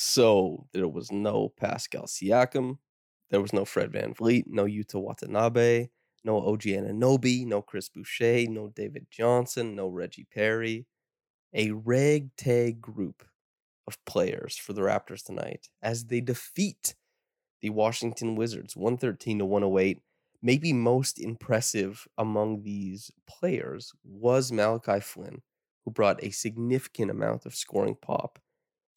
So there was no Pascal Siakam, there was no Fred VanVleet, no Yuta Watanabe, no OG Anunoby, no Chris Boucher, no David Johnson, no Reggie Perry. A ragtag group of players for the Raptors tonight as they defeat the Washington Wizards 113 to 108. Maybe most impressive among these players was Malachi Flynn, who brought a significant amount of scoring pop,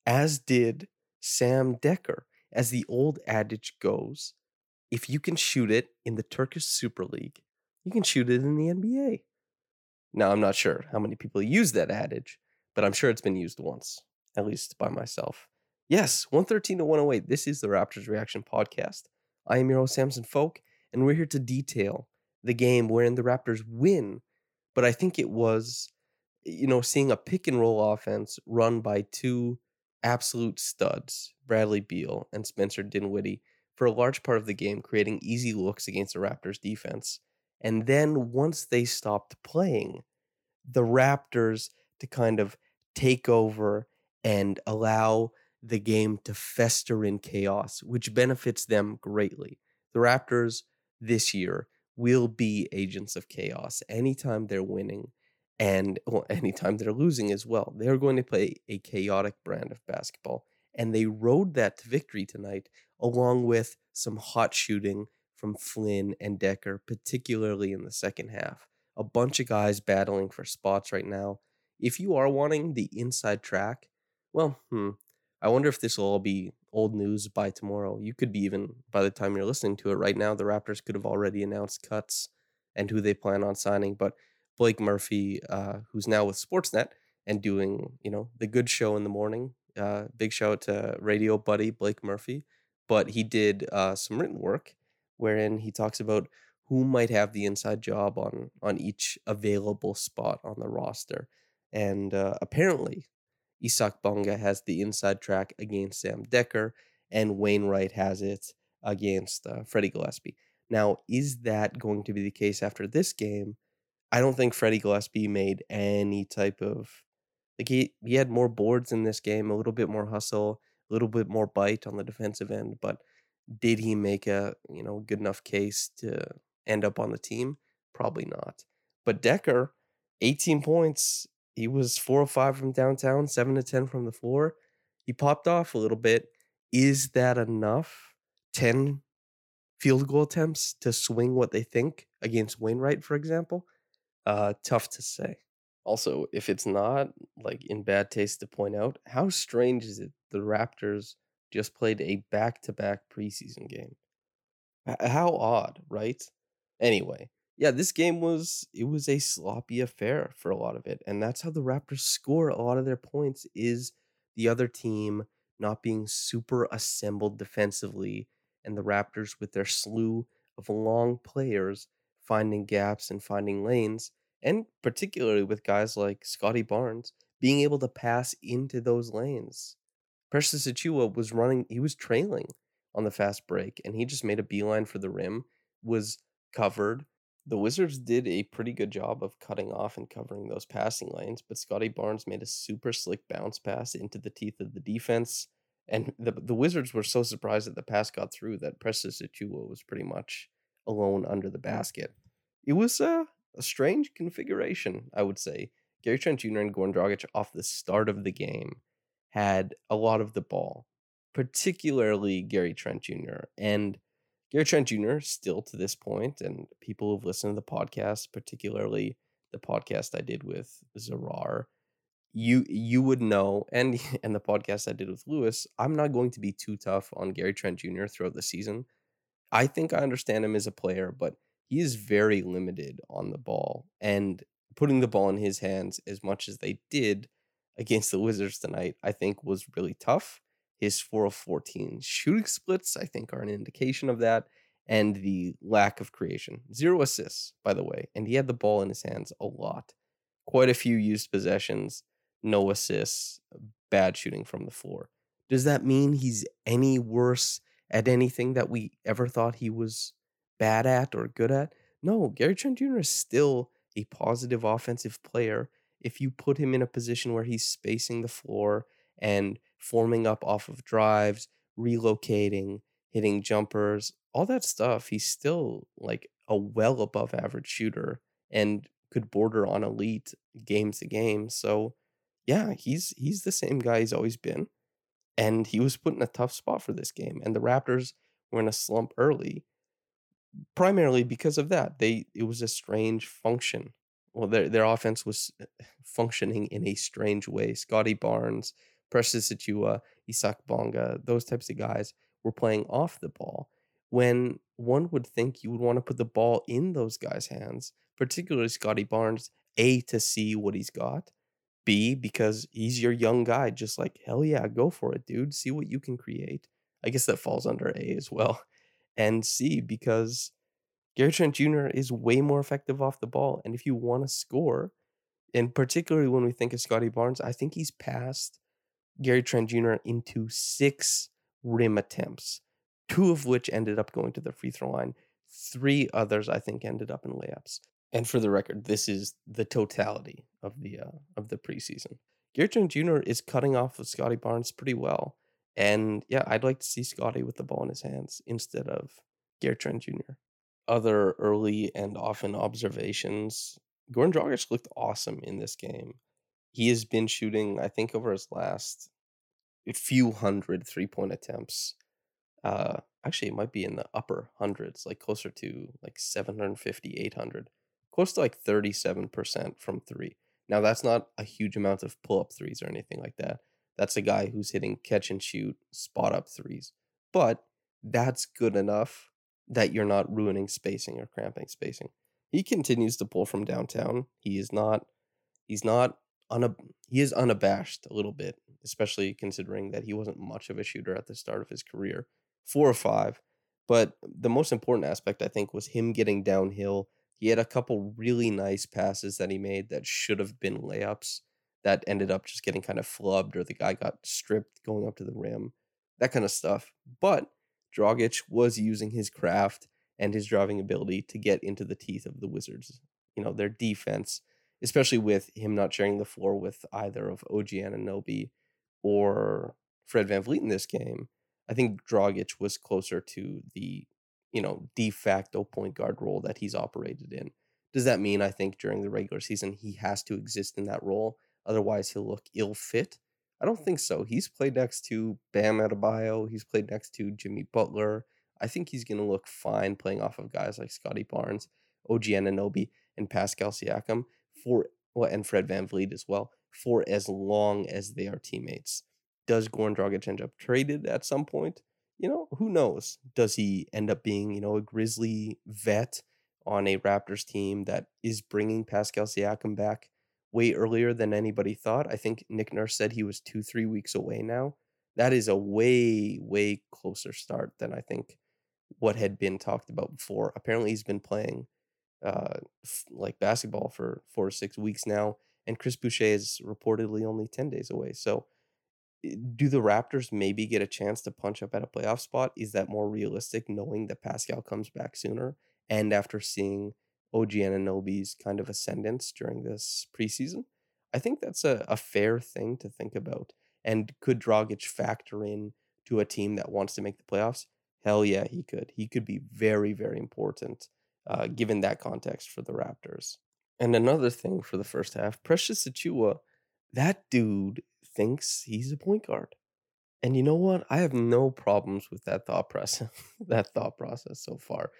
as did Sam Dekker. As the old adage goes, if you can shoot it in the Turkish Super League, you can shoot it in the NBA. Now, I'm not sure how many people use that adage, but I'm sure it's been used once, at least by myself. Yes, 113 to 108. This is the Raptors Reaction Podcast. I am your host, Samson Folk, and we're here to detail the game wherein the Raptors win. But I think it was, you know, seeing a pick and roll offense run by two absolute studs, Bradley Beal and Spencer Dinwiddie, for a large part of the game, creating easy looks against the Raptors defense. And then once they stopped playing, the Raptors to kind of take over and allow the game to fester in chaos, which benefits them greatly. The Raptors this year will be agents of chaos anytime they're winning and well, anytime they're losing as well. They're going to play a chaotic brand of basketball. And they rode that to victory tonight, along with some hot shooting from Flynn and Dekker, particularly in the second half. A bunch of guys battling for spots right now. If you are wanting the inside track, well, hmm, I wonder if this will all be old news by tomorrow. You could be even, by the time you're listening to it right now, the Raptors could have already announced cuts and who they plan on signing. But Blake Murphy, uh, who's now with Sportsnet and doing, you know, the good show in the morning. Uh, big shout out to radio buddy Blake Murphy. But he did uh, some written work wherein he talks about who might have the inside job on on each available spot on the roster. And uh, apparently, Isaac Bonga has the inside track against Sam Dekker, and Wainwright has it against uh, Freddie Gillespie. Now, is that going to be the case after this game? I don't think Freddie Gillespie made any type of like he he had more boards in this game, a little bit more hustle, a little bit more bite on the defensive end, but did he make a you know good enough case to end up on the team? Probably not. But Dekker, 18 points. He was four or five from downtown, seven to ten from the floor. He popped off a little bit. Is that enough? 10 field goal attempts to swing what they think against Wainwright, for example? Uh, tough to say. Also, if it's not like in bad taste to point out, how strange is it the Raptors just played a back-to-back preseason game? How odd, right? Anyway, yeah, this game was it was a sloppy affair for a lot of it, and that's how the Raptors score a lot of their points is the other team not being super assembled defensively, and the Raptors with their slew of long players finding gaps and finding lanes, and particularly with guys like Scotty Barnes being able to pass into those lanes. Precious Achiuwa was running, he was trailing on the fast break, and he just made a beeline for the rim, was covered. the Wizards did a pretty good job of cutting off and covering those passing lanes, but Scotty Barnes made a super slick bounce pass into the teeth of the defense. And the, the Wizards were so surprised that the pass got through that Precious Achiuwa was pretty much alone under the basket. It was uh, a strange configuration, I would say. Gary Trent Jr. and Goran Dragic off the start of the game had a lot of the ball, particularly Gary Trent Jr. And Gary Trent Jr. still to this point, and people who've listened to the podcast, particularly the podcast I did with Zarar, you you would know, and and the podcast I did with Lewis, I'm not going to be too tough on Gary Trent Jr. throughout the season. I think I understand him as a player, but he is very limited on the ball. And putting the ball in his hands as much as they did against the Wizards tonight, I think was really tough. His 4 of 14 shooting splits, I think, are an indication of that. And the lack of creation. Zero assists, by the way. And he had the ball in his hands a lot. Quite a few used possessions, no assists, bad shooting from the floor. Does that mean he's any worse at anything that we ever thought he was bad at or good at? No, Gary Trent Jr. is still a positive offensive player if you put him in a position where he's spacing the floor and forming up off of drives, relocating, hitting jumpers, all that stuff, he's still like a well above average shooter and could border on elite game to game. So, yeah, he's he's the same guy he's always been. And he was put in a tough spot for this game. And the Raptors were in a slump early, primarily because of that. They it was a strange function. Well, their their offense was uh, functioning in a strange way. Scotty Barnes, Precious Achiuwa, Isaac Bonga, those types of guys were playing off the ball when one would think you would want to put the ball in those guys' hands, particularly Scotty Barnes, A, to see what he's got, B, because he's your young guy, just like, hell yeah, go for it, dude. See what you can create. I guess that falls under A as well. And C, because Gary Trent Jr. is way more effective off the ball. And if you want to score, and particularly when we think of Scotty Barnes, I think he's passed Gary Trent Jr. into six rim attempts, two of which ended up going to the free throw line. Three others, I think, ended up in layups. And for the record, this is the totality of the uh, of the preseason. Gary Trent Jr. is cutting off of Scotty Barnes pretty well. And yeah, I'd like to see Scotty with the ball in his hands instead of Gary Trent Jr. Other early and often observations. Goran Dragic looked awesome in this game. He has been shooting, I think, over his last few hundred three point attempts. Uh, actually, it might be in the upper hundreds, like closer to like 750, 800, close to like 37% from three. Now, that's not a huge amount of pull up threes or anything like that. That's a guy who's hitting catch and shoot, spot up threes. But that's good enough that you're not ruining spacing or cramping spacing. He continues to pull from downtown. He is not he's not unab- he is unabashed a little bit, especially considering that he wasn't much of a shooter at the start of his career. Four or five. But the most important aspect, I think, was him getting downhill. He had a couple really nice passes that he made that should have been layups that ended up just getting kind of flubbed or the guy got stripped going up to the rim, that kind of stuff. But Dragic was using his craft and his driving ability to get into the teeth of the Wizards. You know, their defense especially with him not sharing the floor with either of OG Anunoby or Fred Van VanVleet in this game. I think Dragic was closer to the, you know, de facto point guard role that he's operated in. Does that mean I think during the regular season he has to exist in that role? Otherwise, he'll look ill fit. I don't think so. He's played next to Bam Adebayo. He's played next to Jimmy Butler. I think he's going to look fine playing off of guys like Scotty Barnes, OG Anunoby, and Pascal Siakam for well, and Fred Van VanVleet as well for as long as they are teammates. Does Goran Dragic end up traded at some point? You know, who knows? Does he end up being, you know, a Grizzly vet on a Raptors team that is bringing Pascal Siakam back way earlier than anybody thought? I think Nick Nurse said he was two, three weeks away now. That is a way, way closer start than I think what had been talked about before. Apparently, he's been playing uh, f- like basketball for four or six weeks now, and Chris Boucher is reportedly only ten days away. So, do the Raptors maybe get a chance to punch up at a playoff spot? Is that more realistic, knowing that Pascal comes back sooner, and after seeing OG Anunoby's kind of ascendance during this preseason. I think that's a, a fair thing to think about. And could Dragic factor in to a team that wants to make the playoffs? Hell yeah, he could. He could be very, very important uh, given that context for the Raptors. And another thing for the first half, Precious Achiuwa, that dude thinks he's a point guard. And you know what? I have no problems with that thought process. that thought process so far.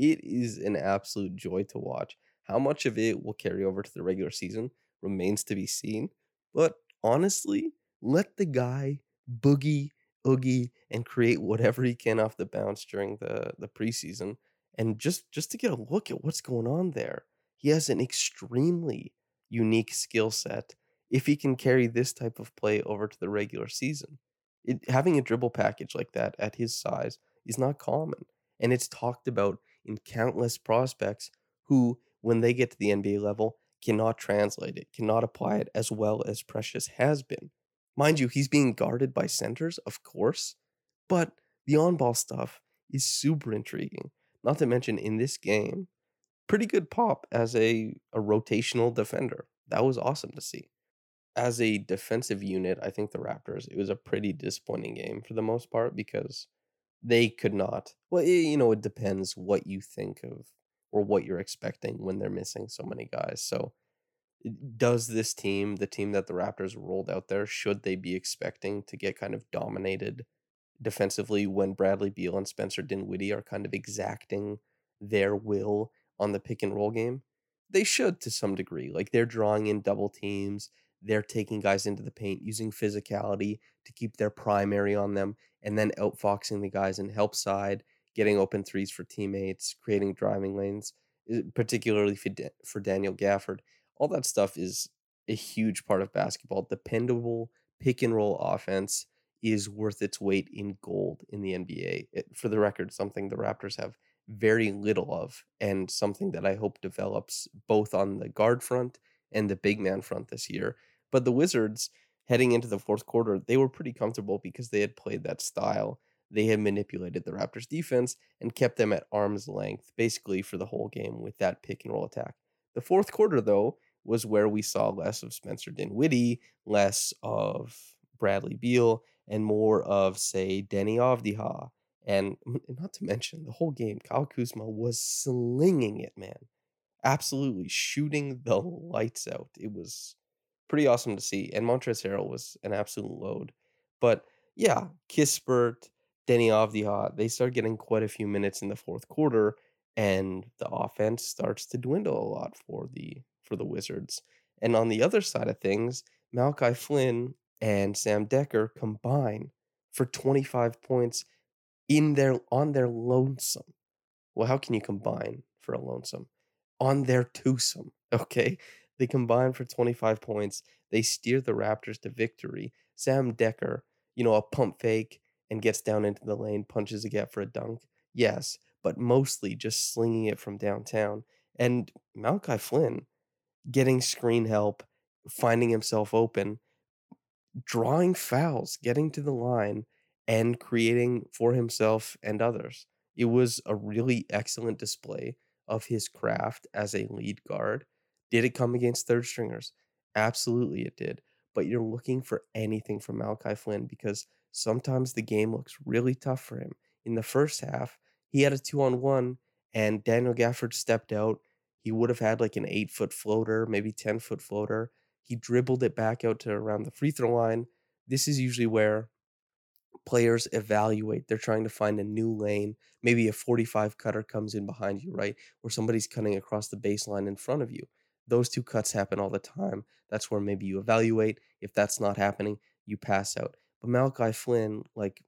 It is an absolute joy to watch. How much of it will carry over to the regular season remains to be seen. But honestly, let the guy boogie, oogie, and create whatever he can off the bounce during the, the preseason. And just just to get a look at what's going on there. He has an extremely unique skill set if he can carry this type of play over to the regular season. It, having a dribble package like that at his size is not common. And it's talked about in countless prospects who, when they get to the NBA level, cannot translate it, cannot apply it as well as Precious has been. Mind you, he's being guarded by centers, of course, but the on ball stuff is super intriguing. Not to mention, in this game, pretty good pop as a, a rotational defender. That was awesome to see. As a defensive unit, I think the Raptors, it was a pretty disappointing game for the most part because they could not. Well, you know, it depends what you think of or what you're expecting when they're missing so many guys. So, does this team, the team that the Raptors rolled out there, should they be expecting to get kind of dominated defensively when Bradley Beal and Spencer Dinwiddie are kind of exacting their will on the pick and roll game? They should to some degree. Like they're drawing in double teams, they're taking guys into the paint using physicality to keep their primary on them, and then outfoxing the guys in help side, getting open threes for teammates, creating driving lanes, eh, particularly for, Daniel Gafford. All that stuff is a huge part of basketball. Dependable pick and roll offense is worth its weight in gold in the NBA. It, for the record, something the Raptors have very little of, and something that I hope develops both on the guard front and the big man front this year. But the Wizards, heading into the fourth quarter, they were pretty comfortable because they had played that style. They had manipulated the Raptors defense and kept them at arm's length basically for the whole game with that pick and roll attack. The fourth quarter, though, was where we saw less of Spencer Dinwiddie, less of Bradley Beal, and more of, say, Deni Avdija. And not to mention, the whole game, Kyle Kuzma was slinging it, man. Absolutely shooting the lights out. It was pretty awesome to see. And Montrezl Harrell was an absolute load. But yeah, Kispert, Deni Avdija, they start getting quite a few minutes in the fourth quarter, and the offense starts to dwindle a lot for the for the Wizards. And on the other side of things, Malachi Flynn and Sam Dekker combine for 25 points in their on their lonesome. Well, how can you combine for a lonesome? On their twosome, okay? They combine for 25 points. They steer the Raptors to victory. Sam Dekker, you know, a pump fake and gets down into the lane, punches a gap for a dunk. Yes, but mostly just slinging it from downtown. And Malachi Flynn getting screen help, finding himself open, drawing fouls, getting to the line, and creating for himself and others. It was a really excellent display of his craft as a lead guard. Did it come against third stringers? Absolutely, it did. But you're looking for anything from Malachi Flynn because sometimes the game looks really tough for him. In the first half, he had a two on one, and Daniel Gafford stepped out. He would have had like an eight foot floater, maybe 10 foot floater. He dribbled it back out to around the free throw line. This is usually where players evaluate. They're trying to find a new lane. Maybe a 45 cutter comes in behind you, right? Or somebody's cutting across the baseline in front of you. Those two cuts happen all the time. That's where maybe you evaluate. If that's not happening, you pass out. But Malachi Flynn, like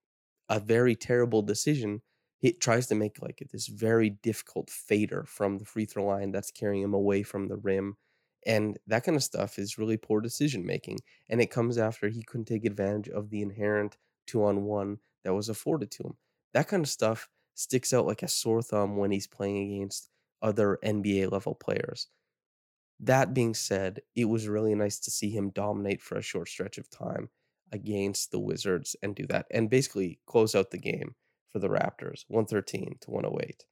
a very terrible decision, he tries to make like this very difficult fader from the free throw line that's carrying him away from the rim. And that kind of stuff is really poor decision making. And it comes after he couldn't take advantage of the inherent two on one that was afforded to him. That kind of stuff sticks out like a sore thumb when he's playing against other NBA level players. That being said, it was really nice to see him dominate for a short stretch of time against the Wizards and do that and basically close out the game for the Raptors 113 to 108.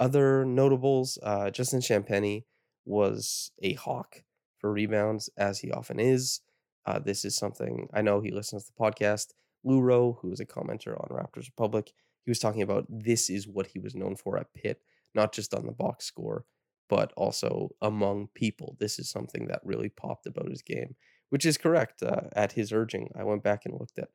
Other notables, uh, Justin Champagnie was a hawk for rebounds, as he often is. Uh, this is something I know he listens to the podcast. Luro, who is a commenter on Raptors Republic, he was talking about this is what he was known for at Pitt, not just on the box score, but also among people. This is something that really popped about his game, which is correct. Uh, at his urging, I went back and looked at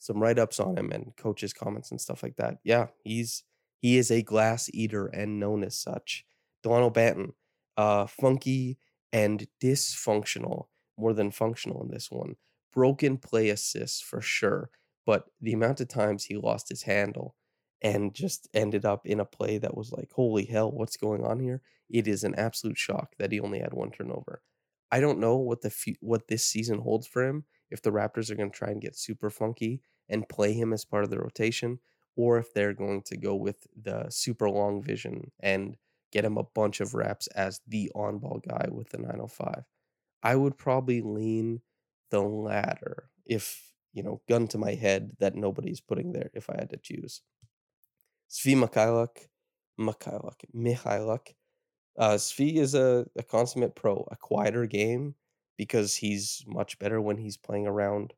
some write ups on him and coaches' comments and stuff like that. Yeah, he's he is a glass eater and known as such. Delano Banton, uh, funky and dysfunctional more than functional in this one. Broken play assists for sure, but the amount of times he lost his handle and just ended up in a play that was like, holy hell, what's going on here? It is an absolute shock that he only had one turnover. I don't know what the fu- what this season holds for him. If the Raptors are going to try and get super funky and play him as part of the rotation, or if they're going to go with the super long vision and get him a bunch of reps as the on ball guy with the 905. I would probably lean the latter if, you know, gun to my head that nobody's putting there if I had to choose. Svi Mykhailiuk, Mykhailiuk, Mihailuk. Uh, Svi is a, a consummate pro, a quieter game because he's much better when he's playing around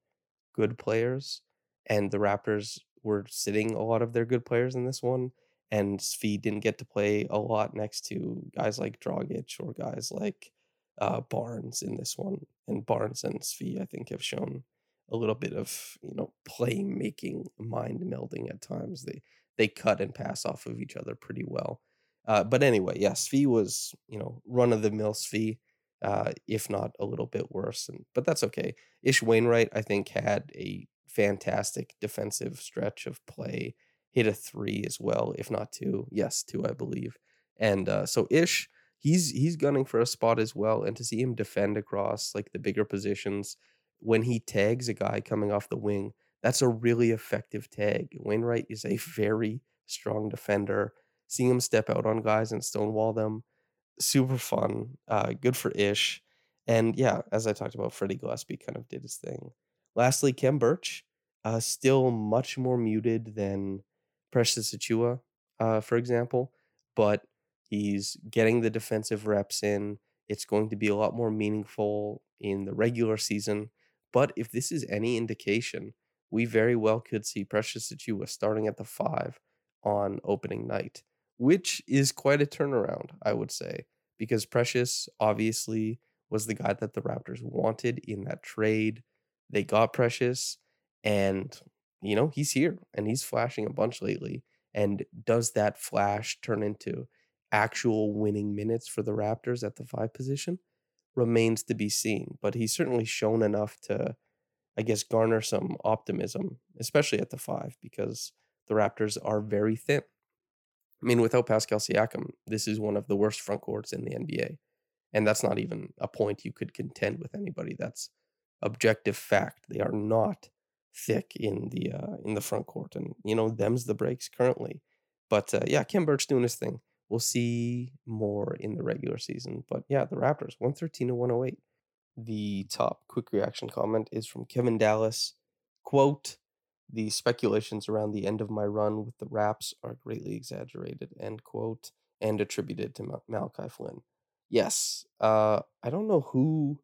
good players. And the Raptors were sitting a lot of their good players in this one. And Svi didn't get to play a lot next to guys like Dragic or guys like uh, Barnes in this one. And Barnes and Svi, I think, have shown a little bit of you know playmaking, mind melding at times. They they cut and pass off of each other pretty well. Uh, but anyway, yeah, Svi was you know run of the mill Svi, uh, if not a little bit worse. And but that's okay. Ish Wainwright, I think, had a fantastic defensive stretch of play. Hit a three as well, if not two. Yes, two, I believe. And uh, so Ish, he's he's gunning for a spot as well. And to see him defend across like the bigger positions when he tags a guy coming off the wing, that's a really effective tag. Wainwright is a very strong defender. Seeing him step out on guys and stonewall them, super fun. Uh, good for Ish. And yeah, as I talked about, Freddie Gillespie kind of did his thing. Lastly, Khem Birch, uh, still much more muted than Precious Achiuwa, uh, for example, but he's getting the defensive reps in. It's going to be a lot more meaningful in the regular season. But if this is any indication, we very well could see Precious Achiuwa starting at the five on opening night, which is quite a turnaround, I would say, because Precious obviously was the guy that the Raptors wanted in that trade. They got Precious, and you know he's here and he's flashing a bunch lately. And does that flash turn into actual winning minutes for the Raptors at the five position? Remains to be seen, but he's certainly shown enough to, I guess, garner some optimism, especially at the five, because the Raptors are very thin. I mean, without Pascal Siakam, this is one of the worst front courts in the NBA. And that's not even a point you could contend with anybody. That's objective fact. They are not thick in the uh, in the front court, and you know them's the breaks currently. But uh, yeah, Khem Birch doing his thing. We'll see more in the regular season. But yeah, the Raptors 113 to 108. The top quick reaction comment is from Kevin Dallas. Quote, the speculations around the end of my run with the Raps are greatly exaggerated, end quote, and attributed to Mal- Malachi Flynn. Yes, uh, I don't know who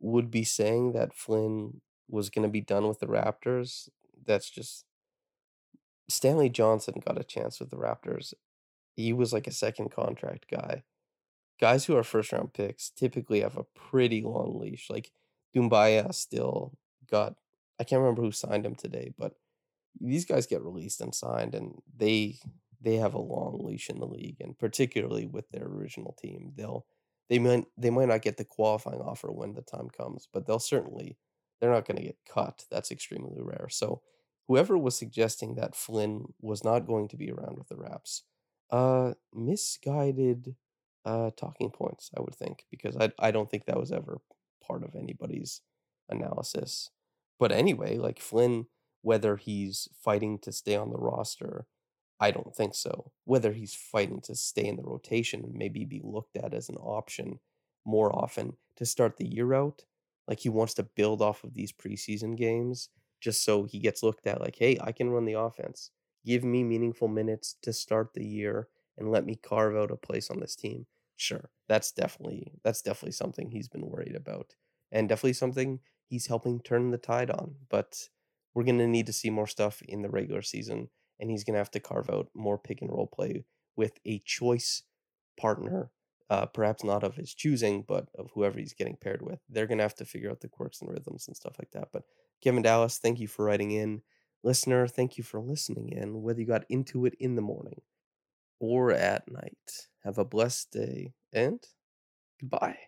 would be saying that Flynn was going to be done with the Raptors. That's just Stanley Johnson got a chance with the Raptors. He was like a second contract guy. Guys who are first round picks typically have a pretty long leash. Like Doumbouya still got I can't remember who signed him today, but these guys get released and signed and they they have a long leash in the league and particularly with their original team. They'll they might they might not get the qualifying offer when the time comes, but they'll certainly they're not going to get cut. That's extremely rare. So whoever was suggesting that Flynn was not going to be around with the Raps, uh, misguided uh talking points, I would think, because I I don't think that was ever part of anybody's analysis. But anyway, like Flynn, whether he's fighting to stay on the roster, I don't think so. Whether he's fighting to stay in the rotation and maybe be looked at as an option more often to start the year out, like he wants to build off of these preseason games just so he gets looked at like, hey, I can run the offense. Give me meaningful minutes to start the year and let me carve out a place on this team. Sure, that's definitely that's definitely something he's been worried about, and definitely something he's helping turn the tide on. But we're gonna need to see more stuff in the regular season, and he's gonna have to carve out more pick and roll play with a choice partner uh, perhaps not of his choosing, but of whoever he's getting paired with. They're going to have to figure out the quirks and rhythms and stuff like that. But Kevin Dallas, thank you for writing in. Listener, thank you for listening in, whether you got into it in the morning or at night. Have a blessed day and goodbye.